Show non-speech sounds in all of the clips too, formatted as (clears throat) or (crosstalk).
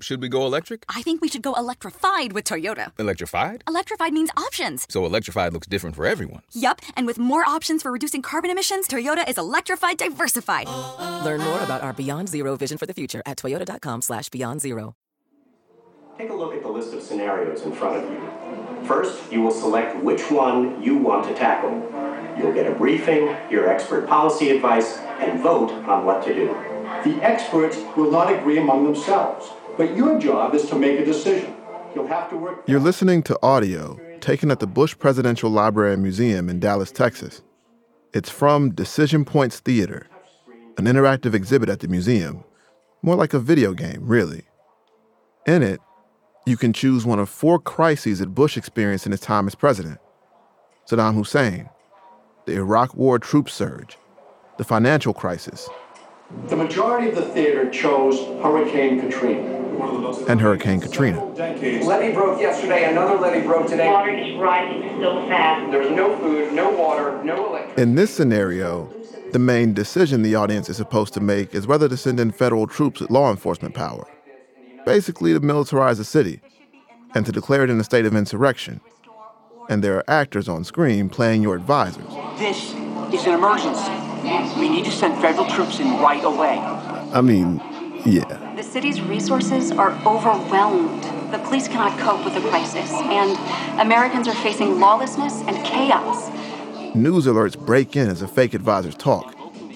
Should we go electric? I think we should go electrified with Toyota. Electrified? Electrified means options. So electrified looks different for everyone. Yup, and with more options for reducing carbon emissions, Toyota is electrified diversified. Learn more about our Beyond Zero vision for the future at toyota.com slash beyond zero. Take a look at the list of scenarios in front of you. First, you will select which one you want to tackle. You'll get a briefing, your expert policy advice, and vote on what to do. The experts will not agree among themselves, but your job is to make a decision. You'll have to work. You're listening to audio taken at the Bush Presidential Library and Museum in Dallas, Texas. It's from Decision Points Theater, an interactive exhibit at the museum, more like a video game, really. In it, you can choose one of four crises that Bush experienced in his time as president Saddam Hussein, the Iraq War troop surge, the financial crisis, The majority of the theater chose Hurricane Katrina. And Hurricane Katrina. Levee broke yesterday, another levee broke today. Water is rising so fast. There was no food, no water, no electricity. In this scenario, the main decision the audience is supposed to make is whether to send in federal troops with law enforcement power. Basically, to militarize the city and to declare it in a state of insurrection. And there are actors on screen playing your advisors. This is an emergency. We need to send federal troops in right away. I mean, yeah. The city's resources are overwhelmed. The police cannot cope with the crisis, and Americans are facing lawlessness and chaos. News alerts break in as the fake advisors talk,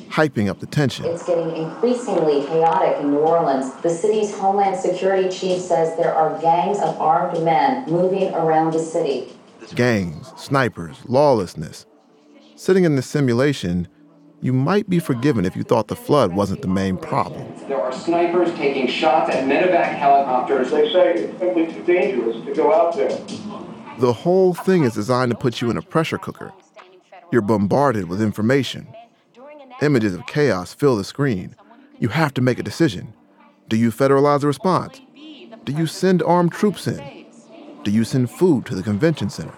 hyping up the tension. It's getting increasingly chaotic in New Orleans. The city's Homeland Security chief says there are gangs of armed men moving around the city. Gangs, snipers, lawlessness. Sitting in the simulation, you might be forgiven if you thought the flood wasn't the main problem. There are snipers taking shots at medevac helicopters. They say it's simply too dangerous to go out there. The whole thing is designed to put you in a pressure cooker. You're bombarded with information. Images of chaos fill the screen. You have to make a decision. Do you federalize the response? Do you send armed troops in? Do you send food to the convention center?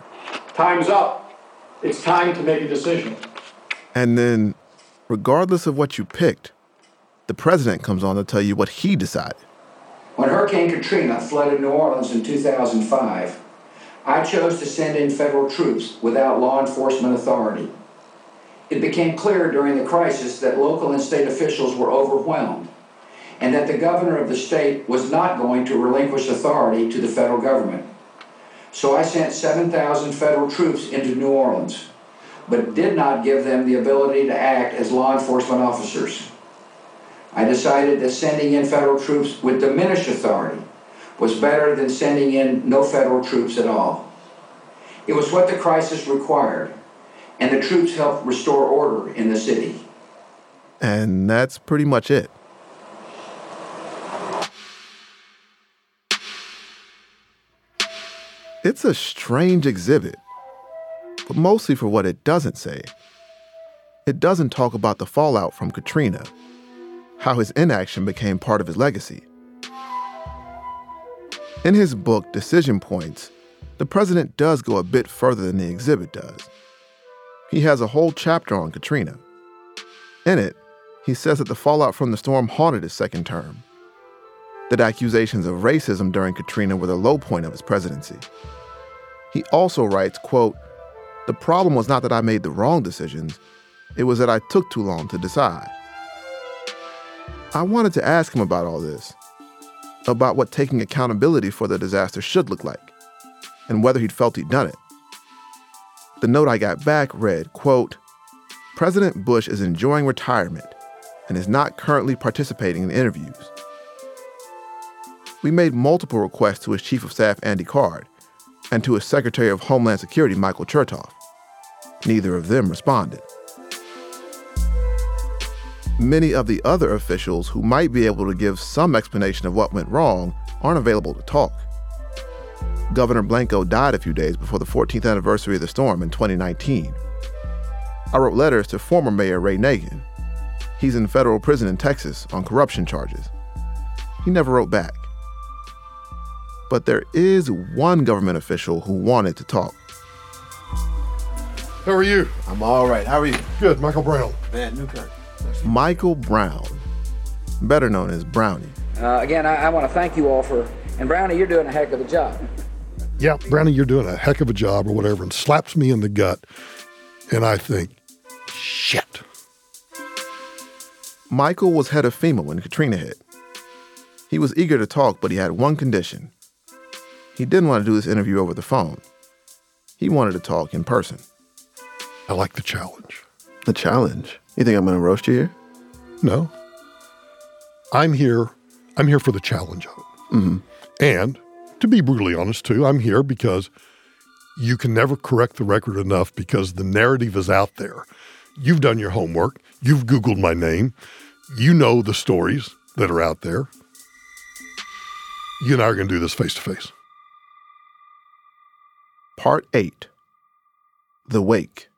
Time's up. It's time to make a decision. And then, regardless of what you picked, the president comes on to tell you what he decided. When Hurricane Katrina flooded New Orleans in 2005, I chose to send in federal troops without law enforcement authority. It became clear during the crisis that local and state officials were overwhelmed and that the governor of the state was not going to relinquish authority to the federal government. So I sent 7,000 federal troops into New Orleans, but did not give them the ability to act as law enforcement officers. I decided that sending in federal troops with diminished authority was better than sending in no federal troops at all. It was what the crisis required, and the troops helped restore order in the city. And that's pretty much it. It's a strange exhibit, but mostly for what it doesn't say. It doesn't talk about the fallout from Katrina, how his inaction became part of his legacy. In his book, Decision Points, the president does go a bit further than the exhibit does. He has a whole chapter on Katrina. In it, he says that the fallout from the storm haunted his second term, that accusations of racism during Katrina were the low point of his presidency. He also writes, quote, "The problem was not that I made the wrong decisions, it was that I took too long to decide." I wanted to ask him about all this, about what taking accountability for the disaster should look like, and whether he'd felt he'd done it. The note I got back read, quote, President Bush is enjoying retirement and is not currently participating in interviews. We made multiple requests to his Chief of Staff, Andy Card, and to his Secretary of Homeland Security, Michael Chertoff. Neither of them responded. Many of the other officials who might be able to give some explanation of what went wrong aren't available to talk. Governor Blanco died a few days before the 14th anniversary of the storm in 2019. I wrote letters to former Mayor Ray Nagin. He's in federal prison in Texas on corruption charges. He never wrote back. But there is one government official who wanted to talk. How are you? I'm all right. How are you? Good, Michael Brown. Vann Newkirk. Michael Brown, better known as Brownie. Uh, again, I, I want to thank you all for, and Brownie, you're doing a heck of a job. Yeah, Brownie, you're doing a heck of a job or whatever, and slaps me in the gut. And I think, shit. Michael was head of FEMA when Katrina hit. He was eager to talk, but he had one condition. He didn't want to do this interview over the phone. He wanted to talk in person. I like the challenge. The challenge? You think I'm going to roast you here? No. I'm here. I'm here for the challenge of it. Mm-hmm. And to be brutally honest, too, I'm here because you can never correct the record enough because the narrative is out there. You've done your homework. You've Googled my name. You know the stories that are out there. You and I are going to do this face to face. Part 8 The Wake.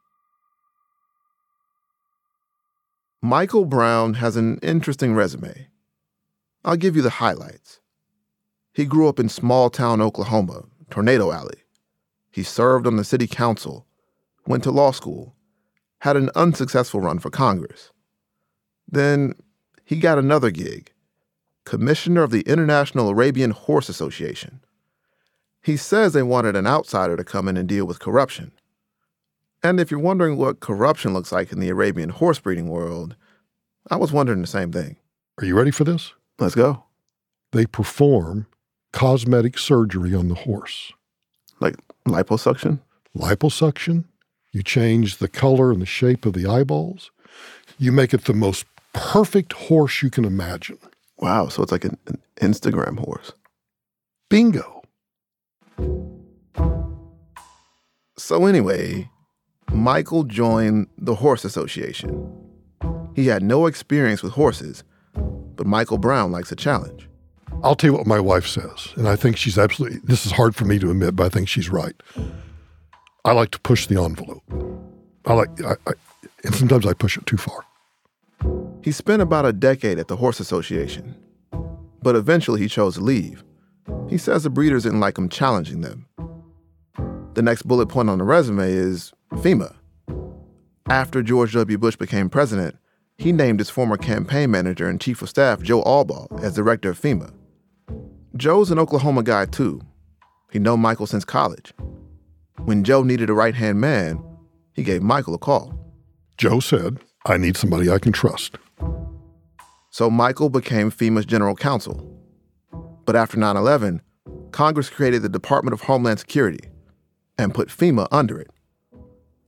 Michael Brown has an interesting resume. I'll give you the highlights. He grew up in small town Oklahoma, Tornado Alley. He served on the city council, went to law school, had an unsuccessful run for Congress. Then he got another gig, commissioner of the International Arabian Horse Association. He says they wanted an outsider to come in and deal with corruption. And if you're wondering what corruption looks like in the Arabian horse breeding world, I was wondering the same thing. Are you ready for this? Let's go. They perform cosmetic surgery on the horse. Like liposuction? Liposuction. You change the color and the shape of the eyeballs. You make it the most perfect horse you can imagine. Wow, so it's like an, an Instagram horse. Bingo. So, anyway, Michael joined the Horse Association. He had no experience with horses, but Michael Brown likes a challenge. I'll tell you what my wife says, and I think she's absolutely, this is hard for me to admit, but I think she's right. I like to push the envelope. I like, I, I, and sometimes I push it too far. He spent about a decade at the Horse Association, but eventually he chose to leave. He says the breeders didn't like him challenging them. The next bullet point on the resume is FEMA. After George W. Bush became president, he named his former campaign manager and chief of staff, Joe Allbaugh, as director of FEMA. Joe's an Oklahoma guy, too. He known Michael since college. When Joe needed a right hand man, he gave Michael a call. Joe said, I need somebody I can trust. So Michael became FEMA's general counsel. But after 9 11, Congress created the Department of Homeland Security and put FEMA under it.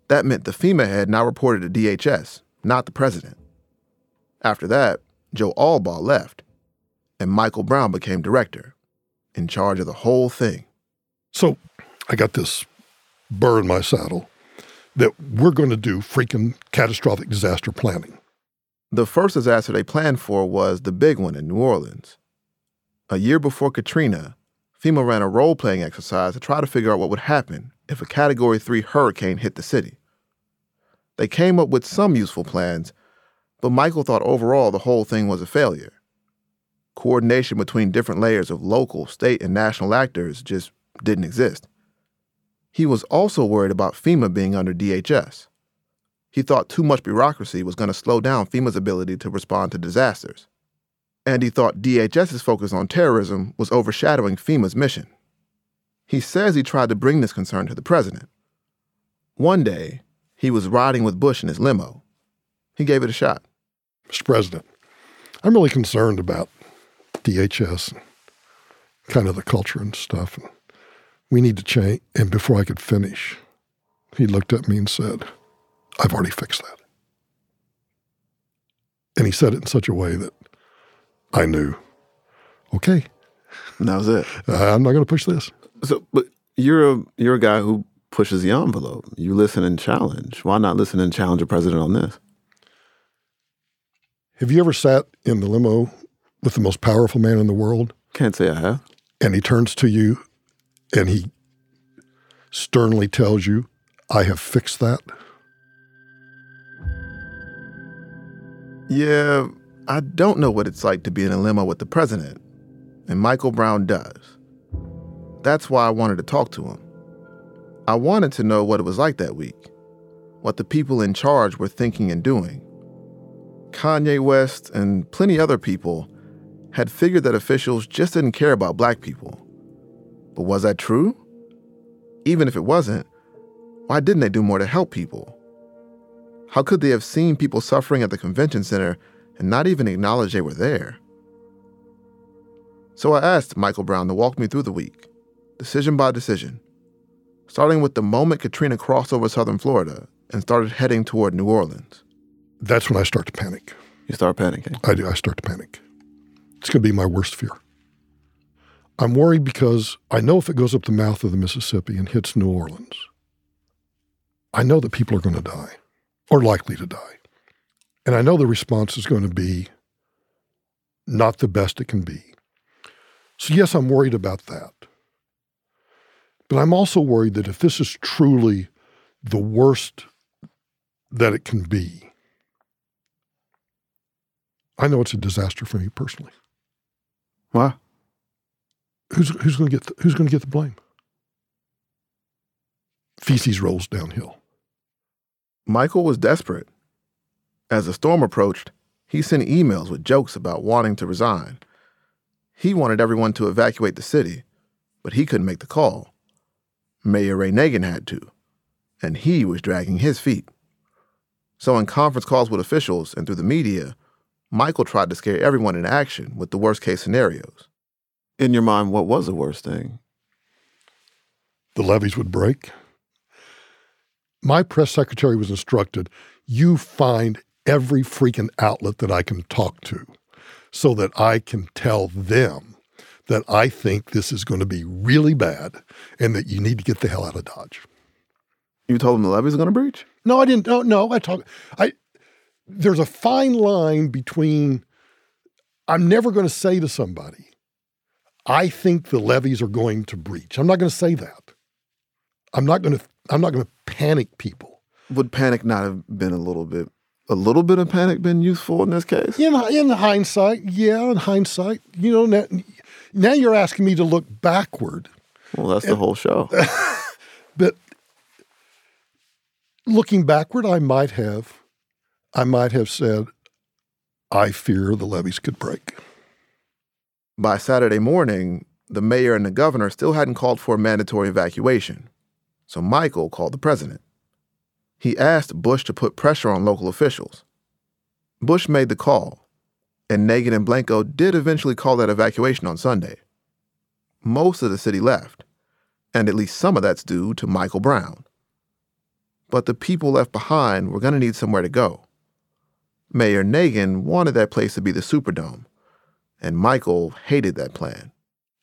That meant the FEMA head now reported to DHS, not the president. After that, Joe Allbaugh left, and Michael Brown became director, in charge of the whole thing. So I got this burr in my saddle that we're going to do freaking catastrophic disaster planning. The first disaster they planned for was the big one in New Orleans. A year before Katrina, FEMA ran a role playing exercise to try to figure out what would happen if a Category 3 hurricane hit the city. They came up with some useful plans, but Michael thought overall the whole thing was a failure. Coordination between different layers of local, state, and national actors just didn't exist. He was also worried about FEMA being under DHS. He thought too much bureaucracy was going to slow down FEMA's ability to respond to disasters. And he thought DHS's focus on terrorism was overshadowing FEMA's mission. He says he tried to bring this concern to the president. One day, he was riding with Bush in his limo. He gave it a shot. Mr. President, I'm really concerned about DHS and kind of the culture and stuff. We need to change. And before I could finish, he looked at me and said, I've already fixed that. And he said it in such a way that I knew, okay. And that was it. I'm not going to push this. So, but you're a you're a guy who pushes the envelope. You listen and challenge. Why not listen and challenge a president on this? Have you ever sat in the limo with the most powerful man in the world? Can't say I have. And he turns to you and he sternly tells you, I have fixed that? Yeah, I don't know what it's like to be in a limo with the president, and Michael Brown does. That's why I wanted to talk to him. I wanted to know what it was like that week, what the people in charge were thinking and doing. Kanye West and plenty other people had figured that officials just didn't care about black people. But was that true? Even if it wasn't, why didn't they do more to help people? How could they have seen people suffering at the convention center and not even acknowledge they were there? So I asked Michael Brown to walk me through the week, decision by decision, starting with the moment Katrina crossed over southern Florida and started heading toward New Orleans. That's when I start to panic. You start panicking? I do. I start to panic. It's going to be my worst fear. I'm worried because I know if it goes up the mouth of the Mississippi and hits New Orleans, I know that people are going to die or likely to die. And I know the response is going to be not the best it can be. So, yes, I'm worried about that. But I'm also worried that if this is truly the worst that it can be, I know it's a disaster for me personally. Why? Who's who's going to get the, who's going to get the blame? Feces rolls downhill. Michael was desperate. As the storm approached, he sent emails with jokes about wanting to resign. He wanted everyone to evacuate the city, but he couldn't make the call. Mayor Ray Nagin had to, and he was dragging his feet. So, in conference calls with officials and through the media, Michael tried to scare everyone into action with the worst case scenarios. In your mind, what was the worst thing? The levees would break. My press secretary was instructed you find every freaking outlet that I can talk to so that I can tell them that I think this is going to be really bad and that you need to get the hell out of Dodge. You told them the levees are going to breach? No, I didn't. No, no. I talk. I there's a fine line between. I'm never going to say to somebody, I think the levees are going to breach. I'm not going to say that. I'm not going to. I'm not going to panic people. Would panic not have been a little bit a little bit of panic been useful in this case? In, in hindsight, yeah, in hindsight, you know, now, now you're asking me to look backward. Well, that's and, the whole show. (laughs) but looking backward, I might have, I might have said, I fear the levees could break. By Saturday morning, the mayor and the governor still hadn't called for a mandatory evacuation. So Michael called the president. He asked Bush to put pressure on local officials. Bush made the call, and Nagin and Blanco did eventually call that evacuation on Sunday. Most of the city left, and at least some of that's due to Michael Brown. But the people left behind were going to need somewhere to go. Mayor Nagin wanted that place to be the Superdome, and Michael hated that plan.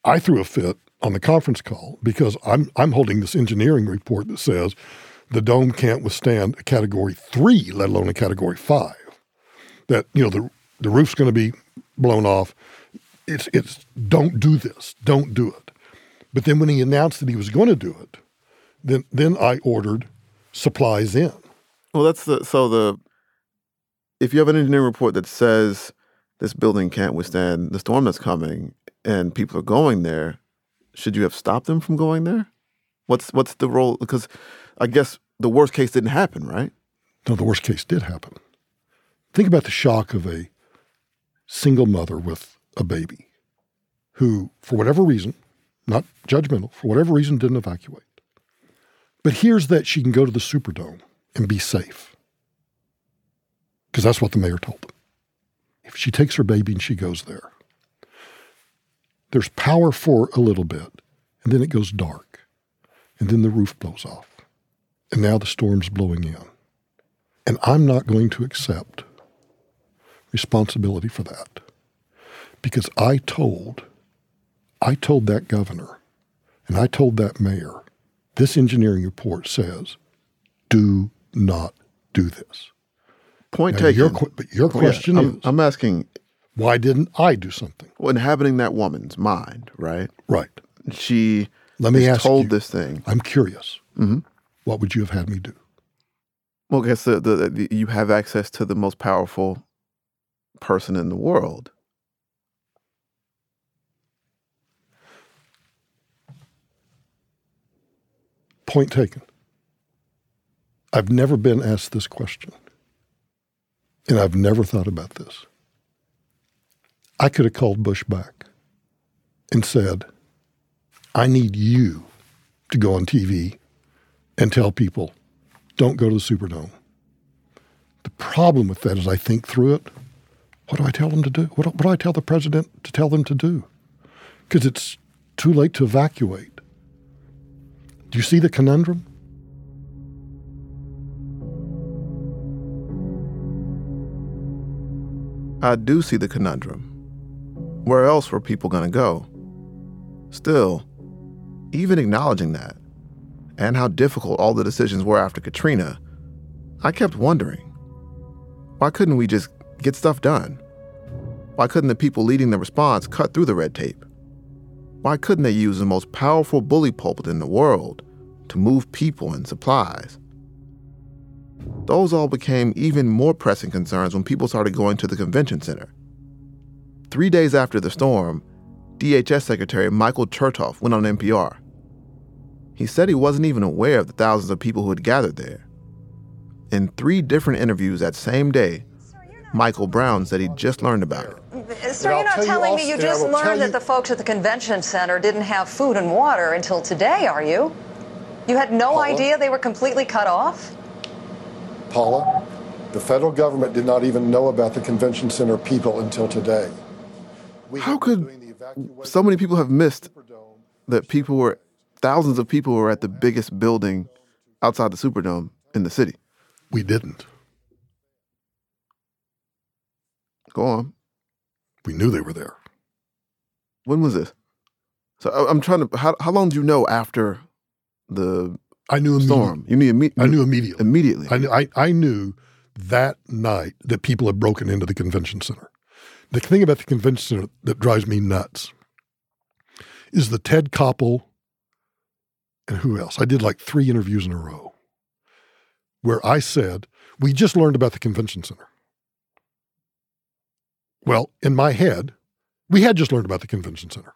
I threw a fit on the conference call because I'm I'm holding this engineering report that says the dome can't withstand a category three, let alone a category five. That, you know, the, the roof's going to be blown off. It's, it's, don't do this, don't do it. But then when he announced that he was going to do it, then, then I ordered supplies in. Well, that's the, so the, if you have an engineering report that says this building can't withstand the storm that's coming and people are going there, should you have stopped them from going there? What's what's the role? Because I guess the worst case didn't happen, right? No, the worst case did happen. Think about the shock of a single mother with a baby who, for whatever reason, not judgmental, for whatever reason, didn't evacuate. But here's that she can go to the Superdome and be safe. Because that's what the mayor told them. If she takes her baby and she goes there, there's power for a little bit, and then it goes dark, and then the roof blows off. And now the storm's blowing in. And I'm not going to accept responsibility for that. Because I told, I told that governor and I told that mayor, this engineering report says, do not do this. Point now, taken. Your, but your question yeah, I'm, is I'm asking, why didn't I do something? Well, inhabiting that woman's mind, right? Right. She Let me ask told you, this thing. I'm curious. Mm-hmm what would you have had me do? Well, I guess the, the, the, you have access to the most powerful person in the world. Point taken. I've never been asked this question, and I've never thought about this. I could have called Bush back and said, I need you to go on TV and tell people, don't go to the Superdome. The problem with that is I think through it. What do I tell them to do? What do, what do I tell the president to tell them to do? Because it's too late to evacuate. Do you see the conundrum? I do see the conundrum. Where else were people going to go? Still, even acknowledging that, and how difficult all the decisions were after Katrina, I kept wondering why couldn't we just get stuff done? Why couldn't the people leading the response cut through the red tape? Why couldn't they use the most powerful bully pulpit in the world to move people and supplies? Those all became even more pressing concerns when people started going to the convention center. Three days after the storm, DHS Secretary Michael Chertoff went on NPR. He said he wasn't even aware of the thousands of people who had gathered there. In three different interviews that same day, Michael Brown said he'd just learned about it. Sir, you're not telling you me you just learned that the folks at the convention center didn't have food and water until today, are you? You had no Paula? idea they were completely cut off? Paula, the federal government did not even know about the convention center people until today. How could so many people have missed that people were, thousands of people were at the biggest building outside the Superdome in the city? We didn't. Go on. We knew they were there. When was this? So I- I'm trying to. How, how long do you know after the I knew storm? You knew imme- I knew immediately. Immediately. I, knew, I, I knew that night that people had broken into the convention center. The thing about the convention center that drives me nuts is the Ted Koppel and who else? I did like three interviews in a row where I said, We just learned about the convention center. Well, in my head, we had just learned about the convention center.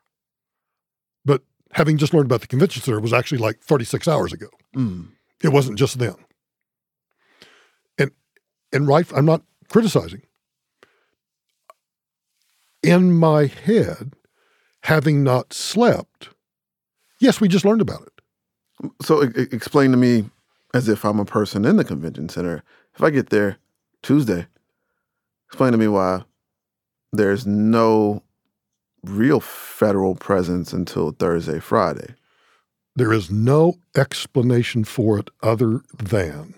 But having just learned about the convention center was actually like 36 hours ago. Mm. It wasn't just then. And and right, I'm not criticizing. In my head, having not slept, yes, we just learned about it. So explain to me, as if I'm a person in the convention center, if I get there Tuesday, explain to me why there's no real federal presence until Thursday, Friday. There is no explanation for it other than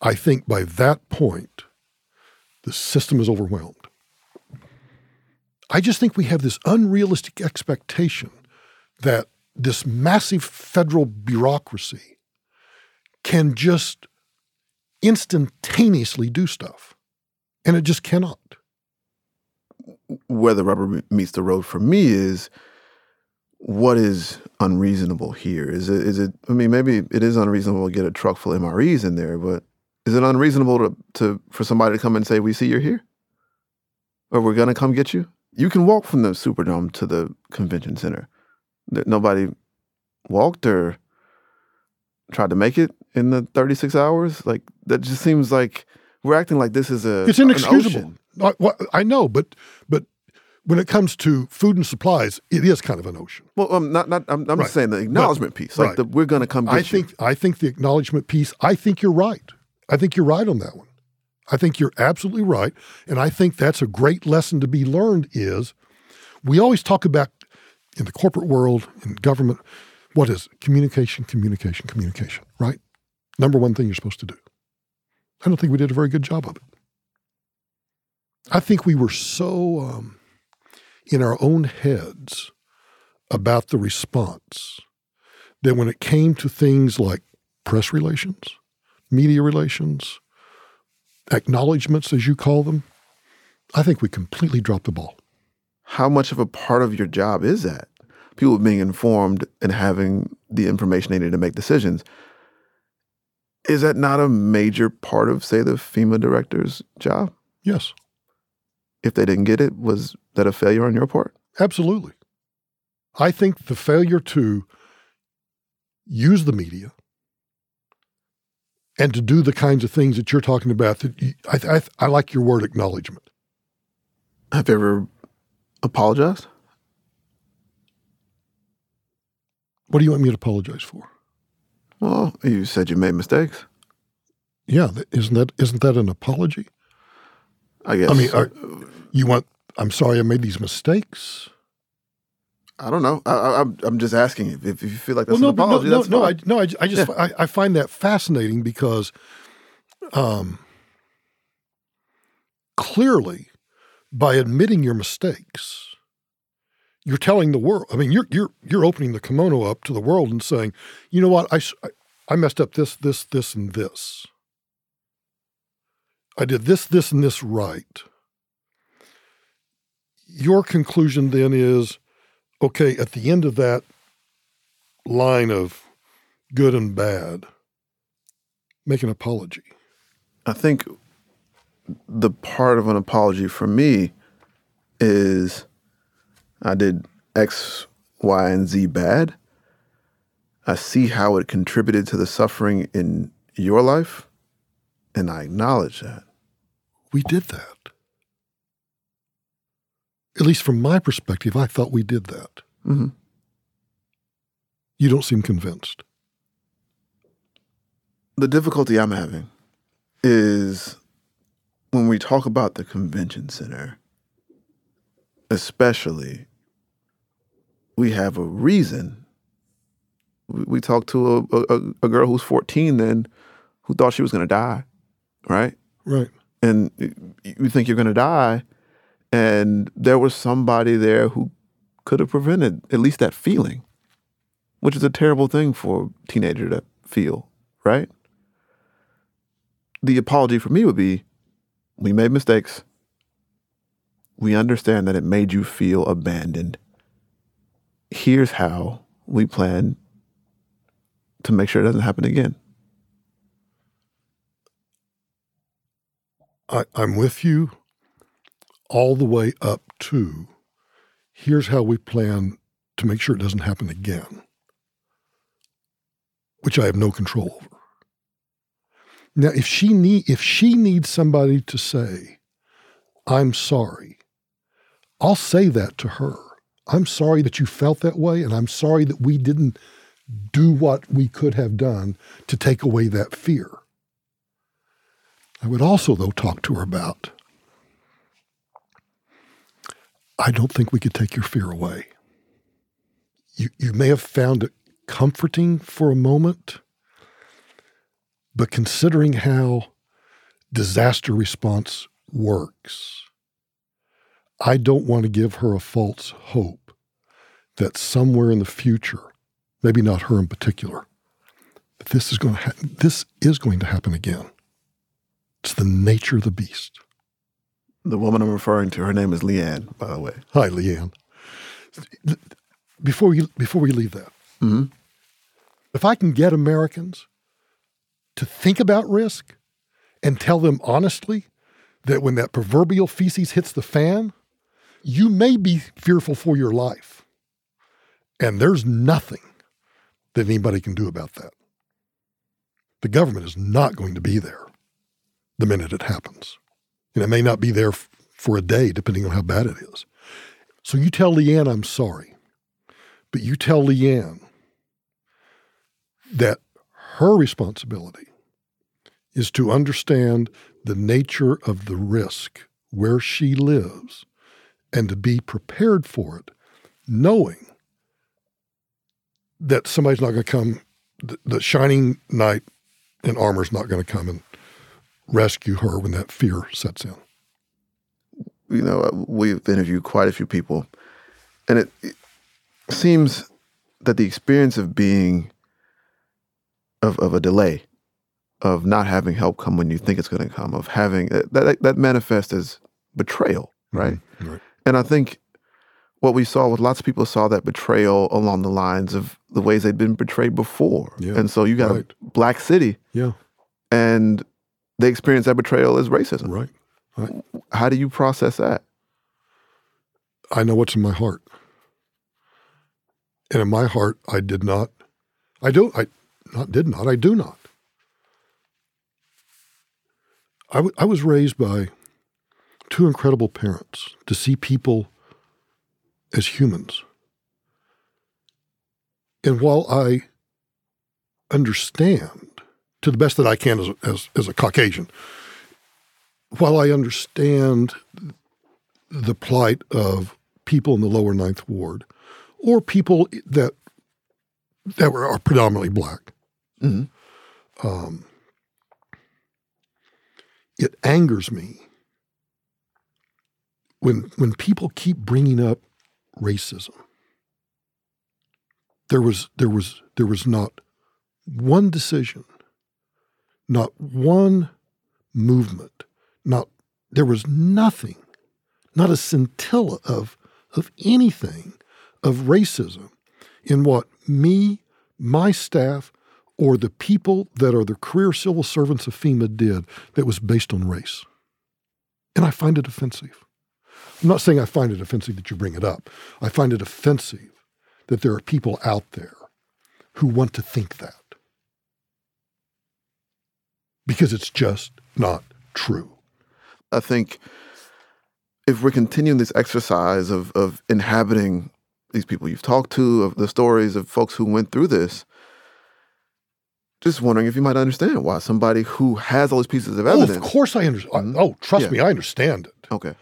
I think by that point, the system is overwhelmed. I just think we have this unrealistic expectation that this massive federal bureaucracy can just instantaneously do stuff. And it just cannot. Where the rubber meets the road for me is what is unreasonable here? Is it, is it, I mean, maybe it is unreasonable to get a truck full of MREs in there, but is it unreasonable to, to for somebody to come and say, we see you're here? Or we're going to come get you? You can walk from the Superdome to the convention center. That Nobody walked or tried to make it in the 36 hours. Like, that just seems like we're acting like this is a It's an inexcusable. ocean. I, well, I know, but but when it comes to food and supplies, it is kind of an ocean. Well, um, not, not, I'm, I'm Right. just saying the acknowledgement piece. Like, right. the, we're going to come I you. think I think the acknowledgement piece. I think you're right. I think you're right on that one. I think you're absolutely right, and I think that's a great lesson to be learned. Is we always talk about in the corporate world in government, what is it? communication, communication, communication. Right, number one thing you're supposed to do. I don't think we did a very good job of it. I think we were so um, in our own heads about the response that when it came to things like press relations, media relations, acknowledgments, as you call them, I think we completely dropped the ball. How much of a part of your job is that? People being informed and having the information they need to make decisions. Is that not a major part of, say, the FEMA director's job? Yes, If they didn't get it, was that a failure on your part? absolutely. I think the failure to use the media and to do the kinds of things that you're talking about, that you, I, I, I like your word acknowledgement. Have you ever Apologize? What do you want me to apologize for? Well, you said you made mistakes. Yeah, isn't that isn't that an apology? I guess. I mean, are, you want? I'm sorry, I made these mistakes. I don't know. I, am I'm, just asking if, if you feel like that's well, no, an apology. No, that's no, fine. no. I, no, I, I just yeah. I, I find that fascinating because, um, clearly, by admitting your mistakes, you're telling the world. I mean, you're you're you're opening the kimono up to the world and saying, you know what, I I messed up this, this, this, and this. I did this, this, and this right. Your conclusion then is okay, at the end of that line of good and bad, make an apology. I think the part of an apology for me is I did X, Y, and Z bad. I see how it contributed to the suffering in your life, and I acknowledge that. We did that. At least from my perspective, I thought we did that. Mm-hmm. You don't seem convinced. The difficulty I'm having is when we talk about the convention center, especially, we have a reason. We talked to a, a, a girl who's 14 then who thought she was going to die, right? Right. And you think you're going to die, and there was somebody there who could have prevented at least that feeling, which is a terrible thing for a teenager to feel, right? The apology for me would be we made mistakes. We understand that it made you feel abandoned. Here's how we plan to make sure it doesn't happen again. I, I'm with you all the way up to here's how we plan to make sure it doesn't happen again, which I have no control over. Now, if she need if she needs somebody to say, "I'm sorry," I'll say that to her. I'm sorry that you felt that way, and I'm sorry that we didn't do what we could have done to take away that fear. I would also, though, talk to her about I don't think we could take your fear away. You, you may have found it comforting for a moment, but considering how disaster response works, I don't want to give her a false hope that somewhere in the future, maybe not her in particular, that this is going to ha- this is going to happen again. It's the nature of the beast. The woman I'm referring to, her name is Leanne, by the way. Hi, Leanne. Before we before we leave that, mm-hmm. if I can get Americans to think about risk and tell them honestly that when that proverbial feces hits the fan, you may be fearful for your life, and there's nothing that anybody can do about that. The government is not going to be there the minute it happens. And it may not be there f- for a day, depending on how bad it is. So you tell Leanne, I'm sorry. But you tell Leanne that her responsibility is to understand the nature of the risk where she lives and to be prepared for it, knowing that somebody's not going to come, the, the shining knight in armor is not going to come and rescue her when that fear sets in? You know, uh, we've interviewed quite a few people, and it, it seems that the experience of being of, of a delay, of not having help come when you think it's going to come, of having that that manifests as betrayal, right? Mm-hmm. right? And I think what we saw was lots of people saw that betrayal along the lines of the ways they'd been betrayed before, yeah, and so you got right. a black city, yeah, and they experience that betrayal as racism. Right. right. How do you process that? I know what's in my heart. And in my heart, I did not, I don't, I not did not, I do not. I, w- I was raised by two incredible parents to see people as humans. And while I understand, to the best that I can as, as, as a Caucasian, while I understand the plight of people in the lower ninth ward or people that that were, are predominantly black, mm-hmm. um, it angers me when when people keep bringing up racism. There was there was there was not one decision, not one movement, not there was nothing, not a scintilla of of anything of racism in what me, my staff, or the people that are the career civil servants of FEMA did that was based on race. And I find it offensive. I'm not saying I find it offensive that you bring it up. I find it offensive that there are people out there who want to think that. Because it's just not true. I think if we're continuing this exercise of, of inhabiting these people you've talked to, of the stories of folks who went through this, just wondering if you might understand why somebody who has all these pieces of evidence. Oh, of course I understand. Mm-hmm. Oh, trust yeah. me, I understand it. Okay.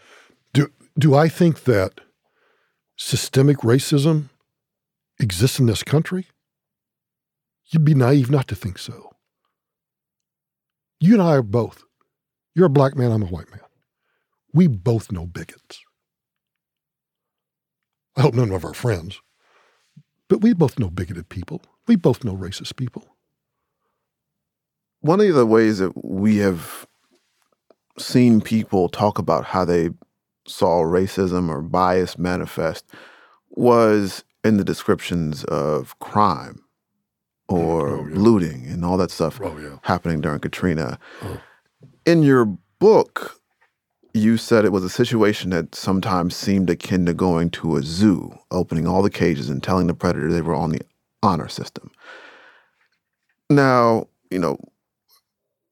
Do do I think that systemic racism exists in this country? You'd be naive not to think so. You and I are both. You're a black man, I'm a white man. We both know bigots. I hope none of our friends, but we both know bigoted people. We both know racist people. One of the ways that we have seen people talk about how they saw racism or bias manifest was in the descriptions of crime mm, or oh, yeah. looting and all that stuff oh, yeah. happening during Katrina. Oh. In your book, you said it was a situation that sometimes seemed akin to going to a zoo, opening all the cages and telling the predator they were on the honor system. Now, you know,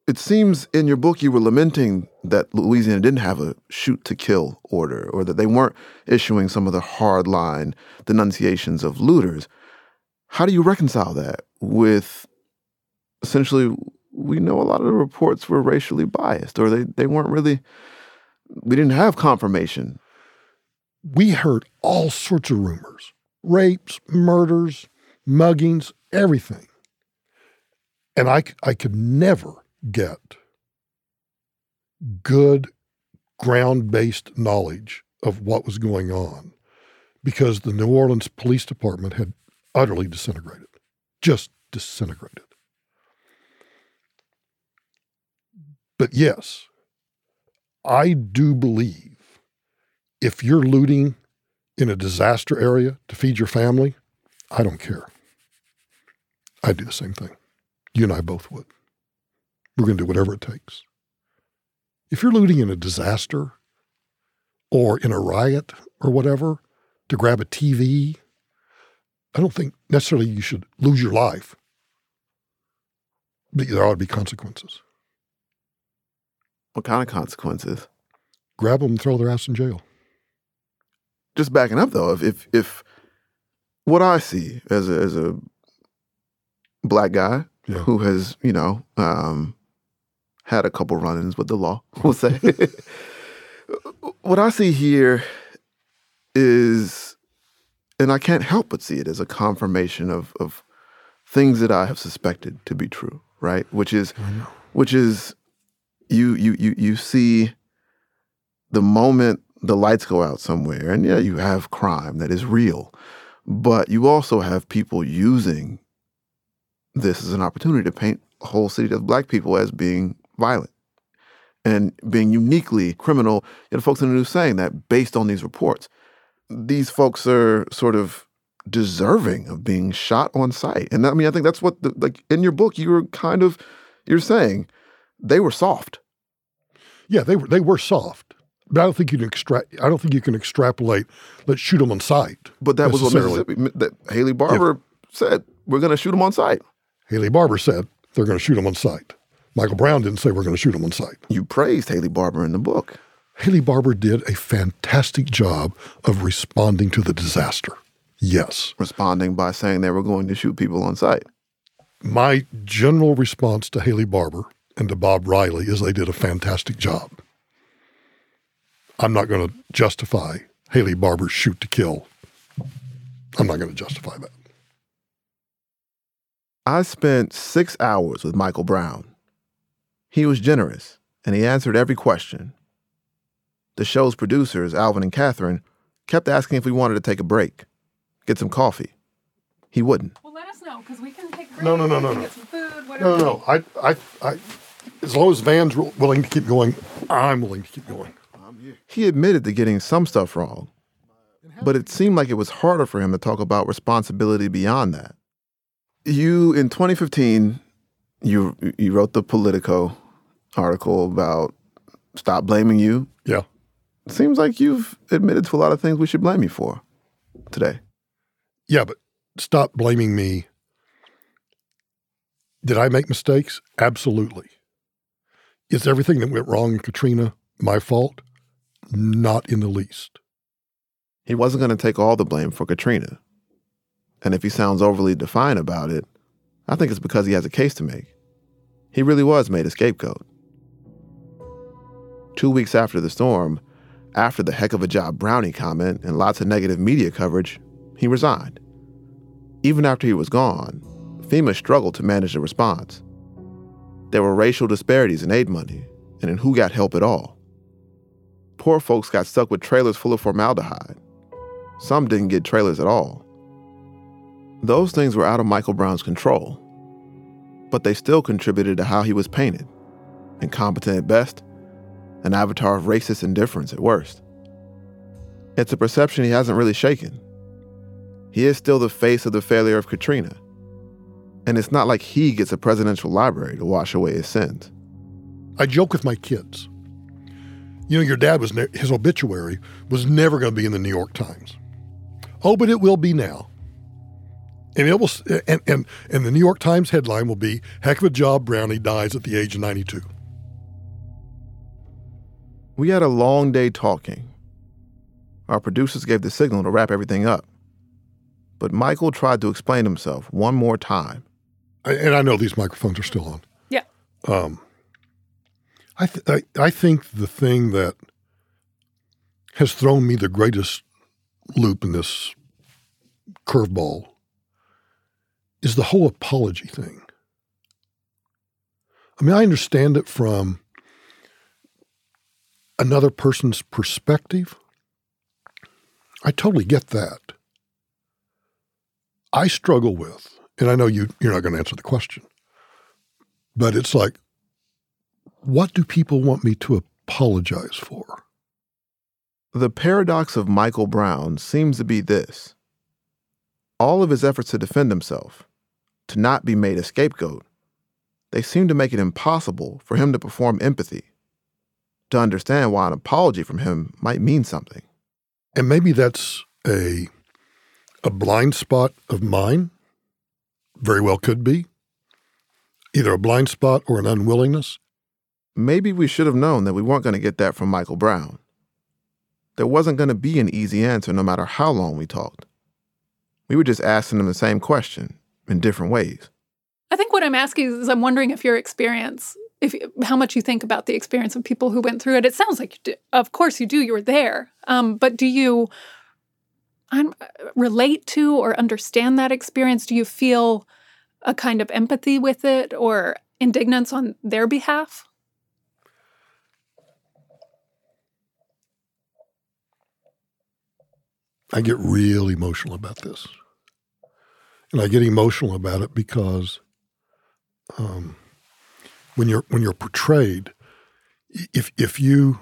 it seems in your book you were lamenting that Louisiana didn't have a shoot to kill order or that they weren't issuing some of the hardline denunciations of looters. How do you reconcile that with essentially we know a lot of the reports were racially biased or they, they weren't really we didn't have confirmation. We heard all sorts of rumors rapes, murders, muggings, everything. And I, I could never get good ground based knowledge of what was going on because the New Orleans Police Department had utterly disintegrated, just disintegrated. But yes, I do believe if you're looting in a disaster area to feed your family, I don't care. I'd do the same thing. You and I both would. We're going to do whatever it takes. If you're looting in a disaster or in a riot or whatever to grab a TV, I don't think necessarily you should lose your life, but there ought to be consequences. What kind of consequences? Grab them and throw their ass in jail. Just backing up though, if if, if what I see as a, as a black guy yeah. who has you know um, had a couple run-ins with the law, (laughs) we'll say. what I see here is, and I can't help but see it as a confirmation of of things that I have suspected to be true, right? Which is, which is, you you you you see the moment the lights go out somewhere, and yeah, you have crime that is real, but you also have people using this as an opportunity to paint a whole city of black people as being violent and being uniquely criminal. You know, folks in the news saying that based on these reports, these folks are sort of deserving of being shot on sight. And I mean, I think that's what, the, like in your book, you were kind of you're saying they were soft. Yeah, they were they were soft. But I don't think you can extract. I don't think you can extrapolate. Let's shoot them on sight. But that was what Mississippi that Haley yeah. said. We're going to shoot them on sight. Haley Barbour said they're going to shoot them on sight. Michael Brown didn't say we're going to shoot him on sight. You praised Haley Barbour in the book. Haley Barbour did a fantastic job of responding to the disaster. Yes. Responding by saying they were going to shoot people on sight. My general response to Haley Barbour and to Bob Riley is they did a fantastic job. I'm not going to justify Haley Barbour's shoot to kill. I'm not going to justify that. I spent six hours with Michael Brown. He was generous, and he answered every question. The show's producers, Alvin and Catherine, kept asking if we wanted to take a break, get some coffee. He wouldn't. Well, let us know because we can take a break. No, no, no, no, no. Get some food. No, no, no. I, I, I, as long as Vann's willing to keep going, I'm willing to keep going. He admitted to getting some stuff wrong, but it seemed like it was harder for him to talk about responsibility beyond that. You, in 2015, you you wrote the Politico article about stop blaming you. Yeah. Seems like you've admitted to a lot of things we should blame you for today. Yeah, but stop blaming me. Did I make mistakes? Absolutely. Is everything that went wrong in Katrina my fault? Not in the least. He wasn't going to take all the blame for Katrina. And if he sounds overly defiant about it, I think it's because he has a case to make. He really was made a scapegoat. Two weeks after the storm, after the heck of a job Brownie comment and lots of negative media coverage, he resigned. Even after he was gone, FEMA struggled to manage the response. There were racial disparities in aid money and in who got help at all. Poor folks got stuck with trailers full of formaldehyde. Some didn't get trailers at all. Those things were out of Michael Brown's control, but they still contributed to how he was painted incompetent at best, an avatar of racist indifference at worst. It's a perception he hasn't really shaken. He is still the face of the failure of Katrina. And it's not like he gets a presidential library to wash away his sins. I joke with my kids. You know, your dad was, ne- his obituary was never going to be in the New York Times. Oh, but it will be now. And it will, and, and, and the New York Times headline will be Heck of a job, Brownie dies at the age of 92. We had a long day talking. Our producers gave the signal to wrap everything up. But Michael tried to explain himself one more time. I, and I know these microphones are still on. Yeah. Um, I, th- I, I think the thing that has thrown me the greatest loop in this curveball is the whole apology thing. I mean, I understand it from another person's perspective. I totally get that. I struggle with, and I know you, you're not going to answer the question, but it's like, what do people want me to apologize for? The paradox of Michael Brown seems to be this all of his efforts to defend himself, to not be made a scapegoat, they seem to make it impossible for him to perform empathy, to understand why an apology from him might mean something. And maybe that's a a blind spot of mine. Very well could be. Either a blind spot or an unwillingness. Maybe we should have known that we weren't going to get that from Michael Brown. There wasn't going to be an easy answer no matter how long we talked. We were just asking him the same question in different ways. I think what I'm asking is I'm wondering if your experience, if how much you think about the experience of people who went through it. It sounds like you do. Of course you do. You were there. Um, but do you I'm, relate to or understand that experience? Do you feel a kind of empathy with it or indignance on their behalf? I get real emotional about this. And I get emotional about it because um, when you're when you're portrayed, if if you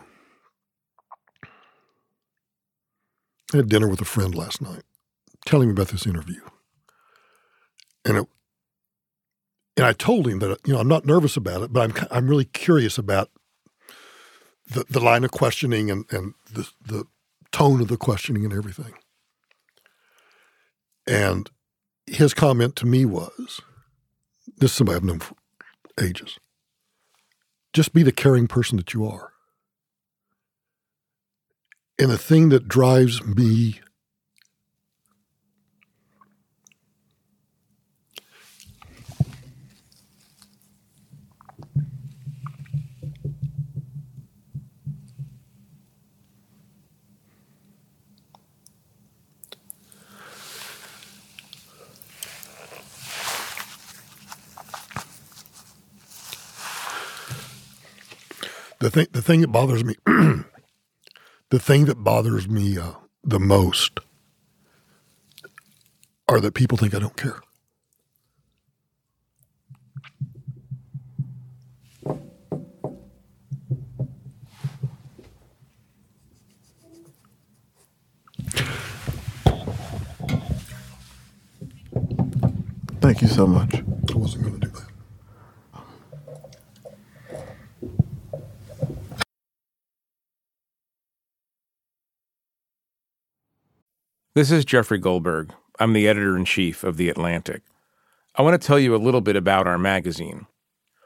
I had dinner with a friend last night, telling me about this interview, and it, and I told him that you know I'm not nervous about it, but I'm I'm really curious about the the line of questioning and and the the tone of the questioning and everything. And his comment to me was, "This is somebody I've known for ages. Just be the caring person that you are." And the thing that drives me the thing the thing that bothers me (clears throat) the thing that bothers me uh, the most are that people think I don't care. Thank you so much. I wasn't going to do that. This is Jeffrey Goldberg. I'm the editor in chief of The Atlantic. I want to tell you a little bit about our magazine.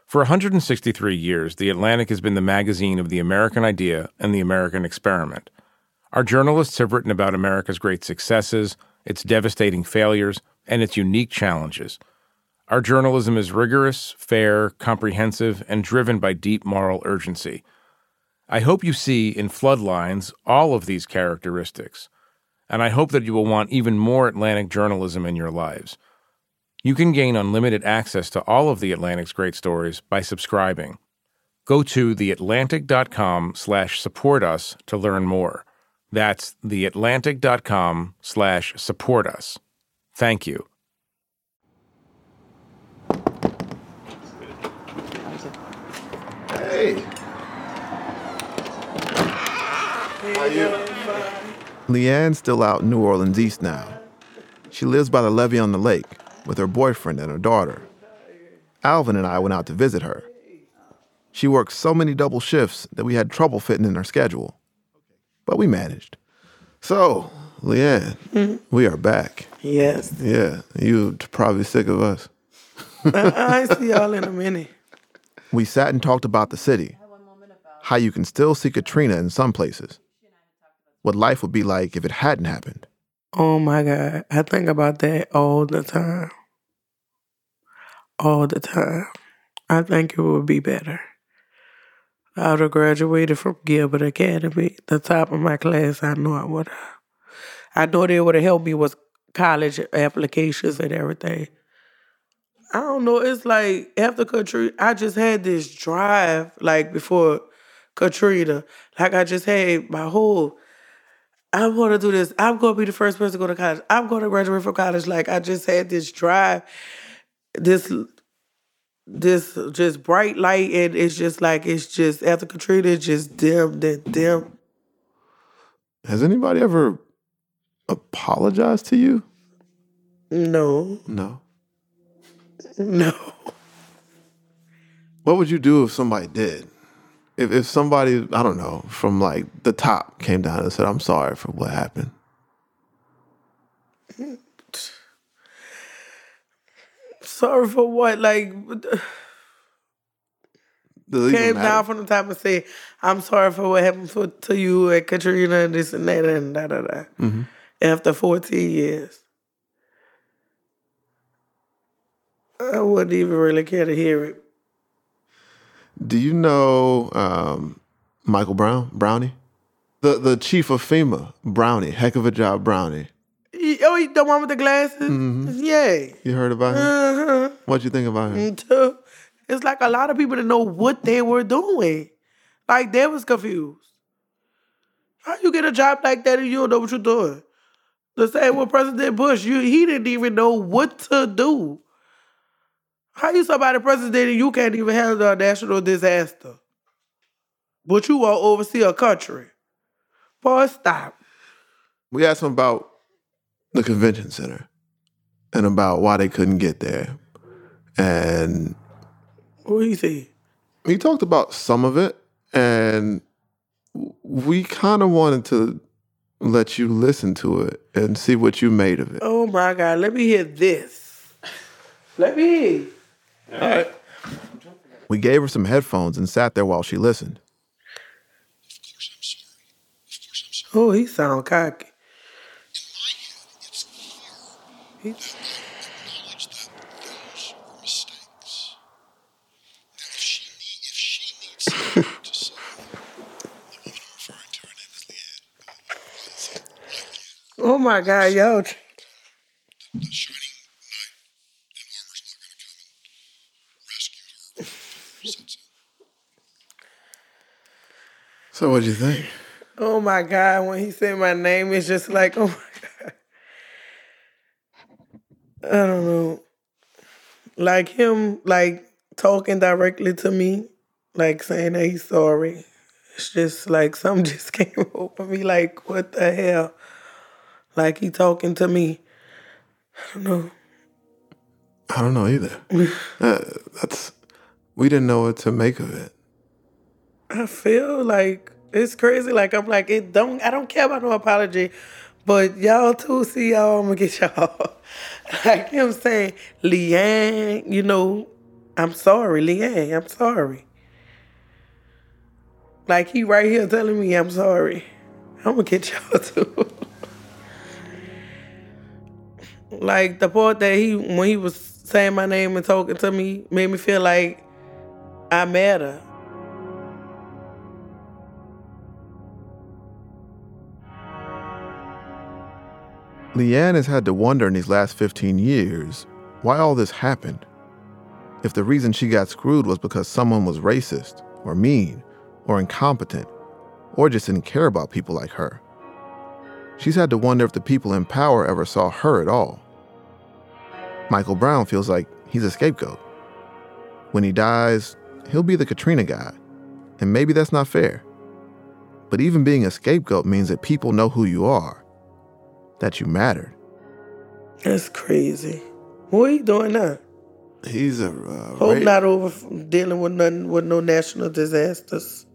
For 163 years, The Atlantic has been the magazine of the American idea and the American experiment. Our journalists have written about America's great successes, its devastating failures, and its unique challenges. Our journalism is rigorous, fair, comprehensive, and driven by deep moral urgency. I hope you see in Floodlines all of these characteristics and I hope that you will want even more Atlantic journalism in your lives. You can gain unlimited access to all of the Atlantic's great stories by subscribing. Go to theatlantic.com slash support us to learn more. That's theatlantic.com slash support us. Thank you. Hey. How you? Leanne's still out in New Orleans East now. She lives by the levee on the lake with her boyfriend and her daughter. Alvin and I went out to visit her. She works so many double shifts that we had trouble fitting in her schedule. But we managed. So, Leanne, mm-hmm. we are back. Yes. Yeah, you're probably sick of us. I see (laughs) y'all in a minute. We sat and talked about the city, how you can still see Katrina in some places, what life would be like if it hadn't happened. Oh my God. I think about that all the time. All the time. I think it would be better. I would have graduated from Gilbert Academy, the top of my class. I know I would have. I know they would have helped me with college applications and everything. I don't know. It's like after Katrina, I just had this drive, like before Katrina. Like I just had my whole I'm going to do this. I'm going to be the first person to go to college. I'm going to graduate from college. Like I just had this drive, this this just bright light, and it's just like it's just after Katrina, it's just dim, then dim. Has anybody ever apologized to you? No. No. No. What would you do if somebody did? If, if somebody I don't know from like the top came down and said I'm sorry for what happened. Sorry for what? Like came down from the top and say I'm sorry for what happened for, to you and Katrina and this and that and da da da. Mm-hmm. After 14 years. I wouldn't even really care to hear it. Do you know um, Michael Brown, Brownie? The the chief of FEMA, Brownie. Heck of a job, Brownie. Oh, the one with the glasses? Mm-hmm. Yeah. You heard about him? Uh-huh. What'd you think about him? It's like a lot of people didn't know what they were doing. Like they was confused. How you get a job like that and you don't know what you're doing? The same with President Bush. You he didn't even know what to do. How you somebody president and you can't even handle a national disaster? But you want to oversee a country. Boy, stop. We asked him about the convention center and about why they couldn't get there. And what you say? He talked about some of it, and we kind of wanted to let you listen to it and see what you made of it. Oh my God, let me hear this. Let me hear. All right. We gave her some headphones and sat there while she listened. Oh, he sound cocky. He... (laughs) oh my God, yo. So what'd you think? Oh my God, when he said my name, it's just like, oh my God. I don't know. Like him, like talking directly to me, like saying that he's sorry. It's just like something (laughs) just came (laughs) over me, like, what the hell? Like he talking to me. I don't know. I don't know either. (laughs) uh, that's we didn't know what to make of it. I feel like it's crazy. Like I'm like it don't. I don't care about no apology, but y'all too. See y'all. I'm gonna get (laughs) y'all. like I'm saying, Leanne. You know, I'm sorry, Leanne. I'm sorry. Like he right here telling me I'm sorry. I'm gonna get (laughs) y'all too. like the part that he when he was saying my name and talking to me made me feel like I matter. Leanne has had to wonder in these last 15 years why all this happened. If the reason she got screwed was because someone was racist, or mean, or incompetent, or just didn't care about people like her. She's had to wonder if the people in power ever saw her at all. Michael Brown feels like he's a scapegoat. When he dies, he'll be the Katrina guy, and maybe that's not fair. But even being a scapegoat means that people know who you are that you mattered. That's crazy. What are you doing now? He's a uh, hope not over dealing with nothing with no national disasters.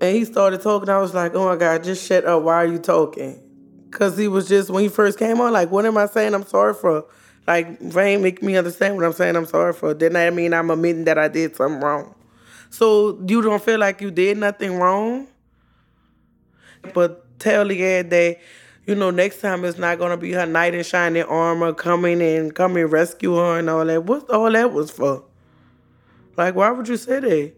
And he started talking. I was like, "Oh my God, just shut up! Why are you talking?" Because he was just when he first came on, like, "What am I saying? I'm sorry for." Like, Rain make me understand what I'm saying. I'm sorry for. Didn't that mean I'm admitting that I did something wrong? So you don't feel like you did nothing wrong, but tell the that you know, next time it's not gonna be her knight in shining armor coming and coming rescue her and all that. What all that was for? Like, why would you say that?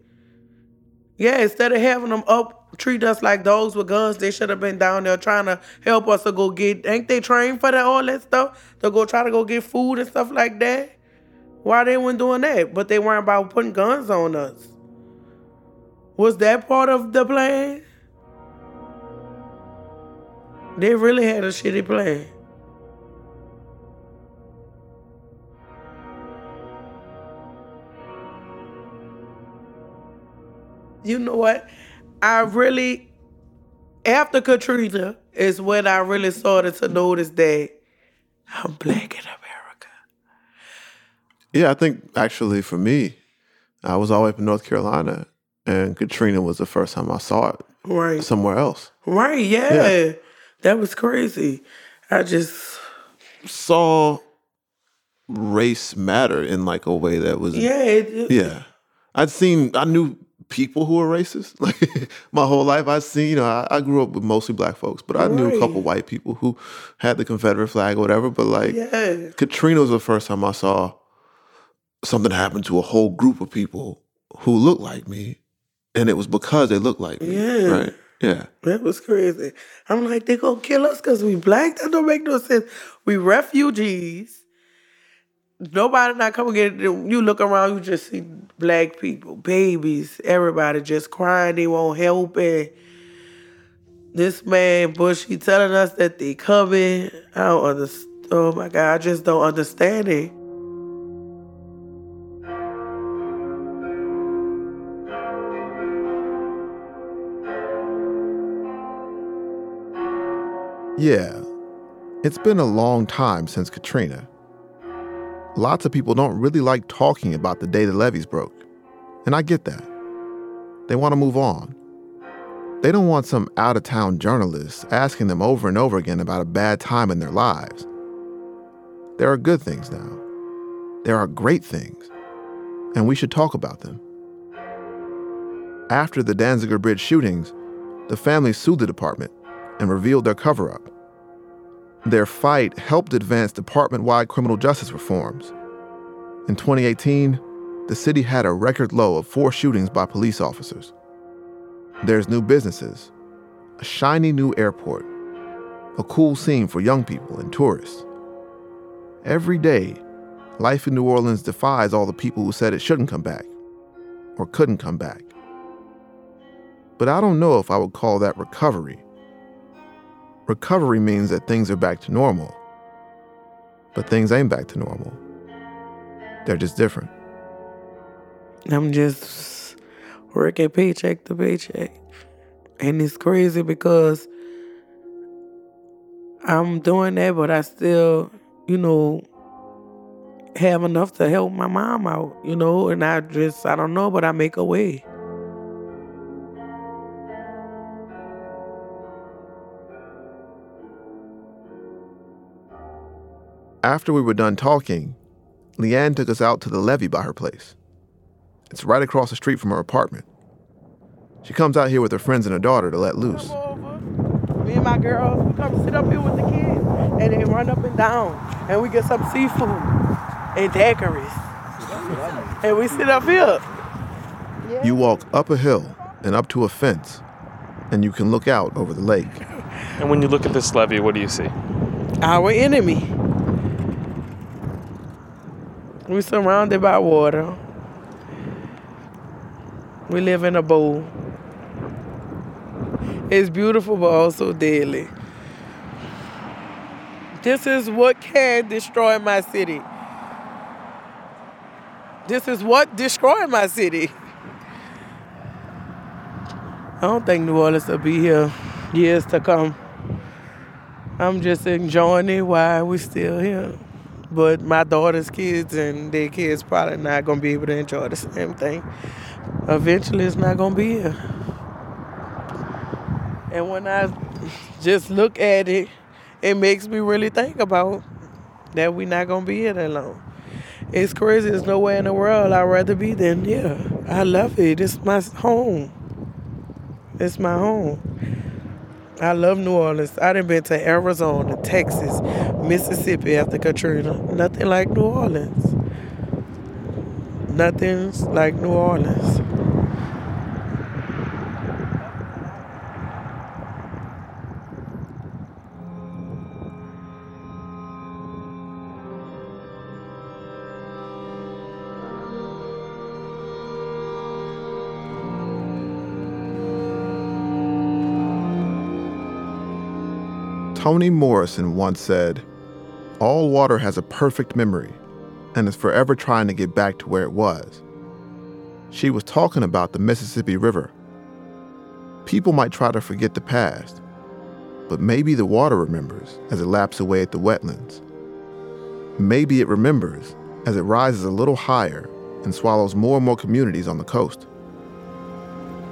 Yeah, instead of having them up, treat us like dogs with guns, they should have been down there trying to help us to go get. Ain't they trained for that all that stuff? To go try to go get food and stuff like that. Why they weren't doing that? But they weren't about putting guns on us. Was that part of the plan? They really had a shitty plan. You know what? I really, after Katrina, is when I really started to notice that I'm black in America. Yeah, I think actually for me, I was all the way up in North Carolina, and Katrina was the first time I saw it right somewhere else. Right, yeah. yeah. That was crazy. I just saw race matter in like a way that was yeah it, yeah. I'd seen I knew people who were racist (laughs) like my whole life. I'd seen you know I, I grew up with mostly black folks, but I right. knew a couple white people who had the Confederate flag or whatever. But like yeah. Katrina was the first time I saw something happen to a whole group of people who looked like me, and it was because they looked like me. Yeah. Right. Yeah. That was crazy. I'm like, they gonna kill us because we black? That don't make no sense. We refugees. Nobody not coming get. You look around, you just see black people, babies, everybody just crying. They won't help it. This man Bush, he telling us that they coming. I don't understand. Oh my God, I just don't understand it. Yeah, it's been a long time since Katrina. Lots of people don't really like talking about the day the levees broke, and I get that. They want to move on. They don't want some out of town journalist asking them over and over again about a bad time in their lives. There are good things now. There are great things, and we should talk about them. After the Danziger Bridge shootings, the family sued the department and revealed their cover up. Their fight helped advance department wide criminal justice reforms. In 2018, the city had a record low of four shootings by police officers. There's new businesses, a shiny new airport, a cool scene for young people and tourists. Every day, life in New Orleans defies all the people who said it shouldn't come back or couldn't come back. But I don't know if I would call that recovery. Recovery means that things are back to normal. But things ain't back to normal. They're just different. I'm just working paycheck to paycheck. And it's crazy because I'm doing that, but I still, you know, have enough to help my mom out, you know, and I just, I don't know, but I make a way. After we were done talking, Leanne took us out to the levee by her place. It's right across the street from her apartment. She comes out here with her friends and her daughter to let loose. Me and my girls, we come sit up here with the kids, and they run up and down, and we get some seafood and daiquiris, and we sit up here. You walk up a hill and up to a fence, and you can look out over the lake. And when you look at this levee, what do you see? Our enemy. We surrounded by water. We live in a bowl. It's beautiful, but also deadly. This is what can destroy my city. This is what destroyed my city. I don't think New Orleans will be here years to come. I'm just enjoying it while we're still here. But my daughter's kids and their kids probably not gonna be able to enjoy the same thing. Eventually it's not gonna be here. And when I just look at it, it makes me really think about that we're not gonna be here that long. It's crazy. There's nowhere in the world I'd rather be than here. I love it. It's my home. It's my home. I love New Orleans. I done been to Arizona, Texas, Mississippi after Katrina. Nothing like New Orleans. Nothing's like New Orleans. Toni Morrison once said, All water has a perfect memory and is forever trying to get back to where it was. She was talking about the Mississippi River. People might try to forget the past, but maybe the water remembers as it laps away at the wetlands. Maybe it remembers as it rises a little higher and swallows more and more communities on the coast.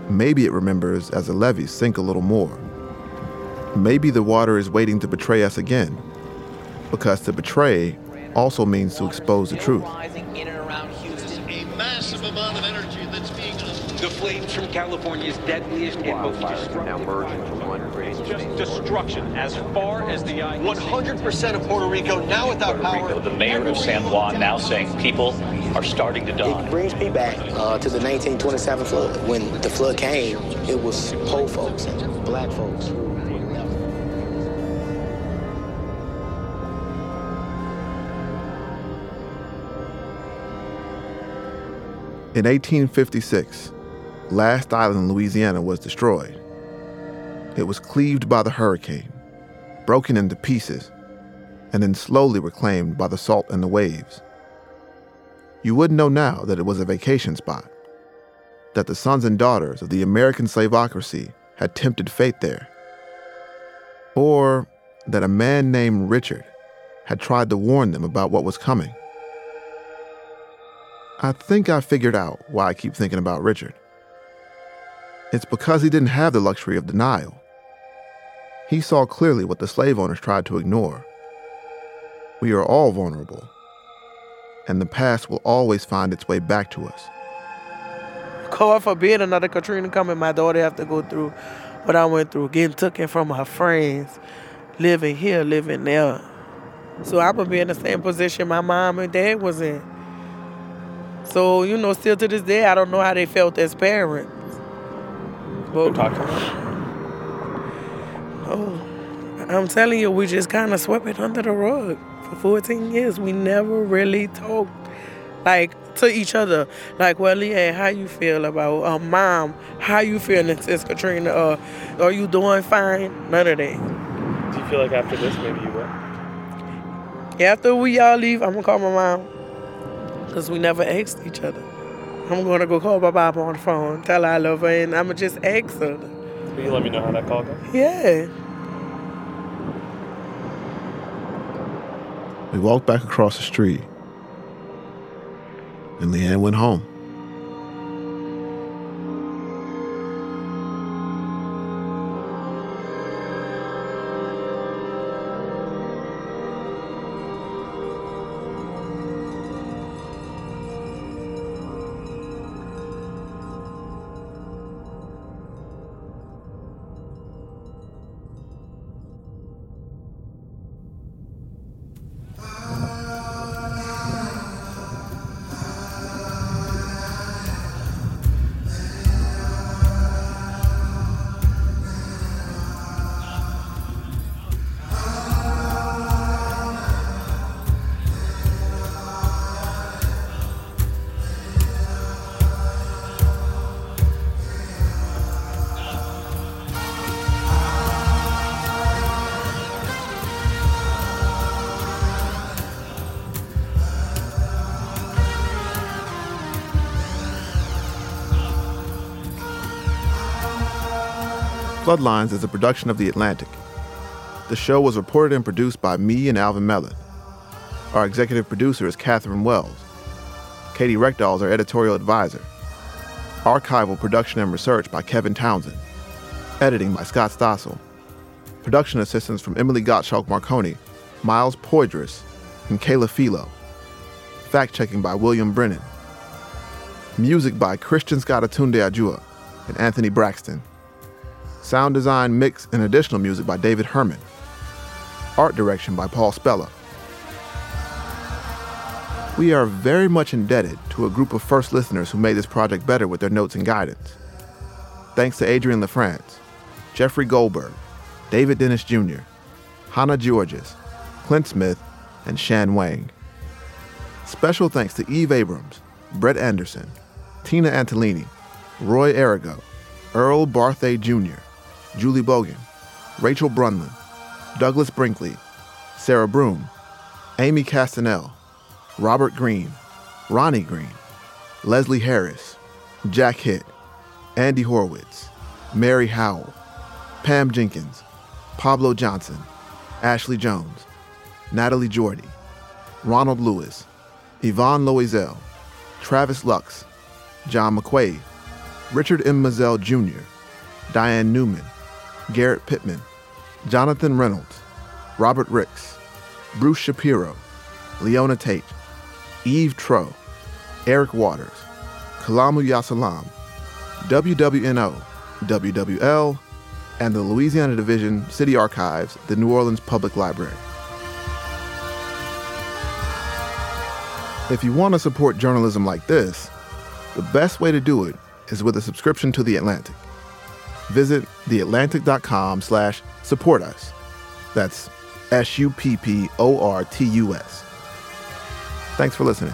Maybe it remembers as the levees sink a little more Maybe the water is waiting to betray us again, because to betray also means to expose the truth. The flames from California's deadliest wildfire now merging from one range. Just destruction as far as the eye. 100% of Puerto Rico now without power. The mayor of San Juan now saying people are starting to die. It brings me back uh, to the 1927 flood. When the flood came, it was poor folks and black folks. In 1856, Last Island, Louisiana was destroyed. It was cleaved by the hurricane, broken into pieces, and then slowly reclaimed by the salt and the waves. You wouldn't know now that it was a vacation spot, that the sons and daughters of the American slaveocracy had tempted fate there, or that a man named Richard had tried to warn them about what was coming. I think I figured out why I keep thinking about Richard. It's because he didn't have the luxury of denial. He saw clearly what the slave owners tried to ignore. We are all vulnerable, and the past will always find its way back to us. God forbid another Katrina coming, my daughter have to go through what I went through, getting taken from her friends, living here, living there. So I would be in the same position my mom and dad was in. So, you know, still to this day, I don't know how they felt as parents. But talk to them. Oh, I'm telling you, we just kind of swept it under the rug for 14 years. We never really talked like to each other. Like, well, Leanne, how you feel about uh, mom? How you feeling since Katrina? Uh, are you doing fine? None of that. Do you feel like after this, maybe you will? After we all leave, I'm gonna call my mom because we never asked each other. I'm gonna go call my mom on the phone, tell her I love her, and I'm gonna just ask her. Will you let me know how that call goes? Yeah. We walked back across the street, and Leanne went home. Floodlines is a production of The Atlantic. The show was reported and produced by me and Alvin Mellon. Our executive producer is Catherine Wells. Katie Reckdahl is our editorial advisor. Archival production and research by Kevin Townsend. Editing by Scott Stossel. Production assistance from Emily Gottschalk Marconi, Miles Poydras, and Kayla Philo. Fact checking by William Brennan. Music by Christian Scott aTunde Adjuah and Anthony Braxton. Sound design, mix, and additional music by David Herman. Art direction by Paul Spella. We are very much indebted to a group of first listeners who made this project better with their notes and guidance. Thanks to Adrienne LaFrance, Jeffrey Goldberg, David Dennis Jr., Hannah Giorgis, Clint Smith, and Shan Wang. Special thanks to Eve Abrams, Brett Anderson, Tina Antolini, Roy Arago, Earl Barthay Jr., Julie Bogan, Rachel Breunlin, Douglas Brinkley, Sarah Broom, Amy Castanel, Robert Green, Ronnie Green, Leslie Harris, Jack Hitt, Andy Horowitz, Mary Howell, Pam Jenkins, Pablo Johnson, Ashley Jones, Natalie Jordy, Ronald Lewis, Yvonne Loisel, Travis Lux, John McQuaid, Richard M. Mazel Jr., Diane Newman, Garrett Pittman, Jonathan Reynolds, Robert Ricks, Bruce Shapiro, Leona Tate, Eve Troeh, Eric Waters, Kalamu ya Salaam, WWNO, WWL, and the Louisiana Division City Archives, the New Orleans Public Library. If you want to support journalism like this, the best way to do it is with a subscription to The Atlantic. Visit theatlantic.com slash support us. That's S-U-P-P-O-R-T-U-S. Thanks for listening.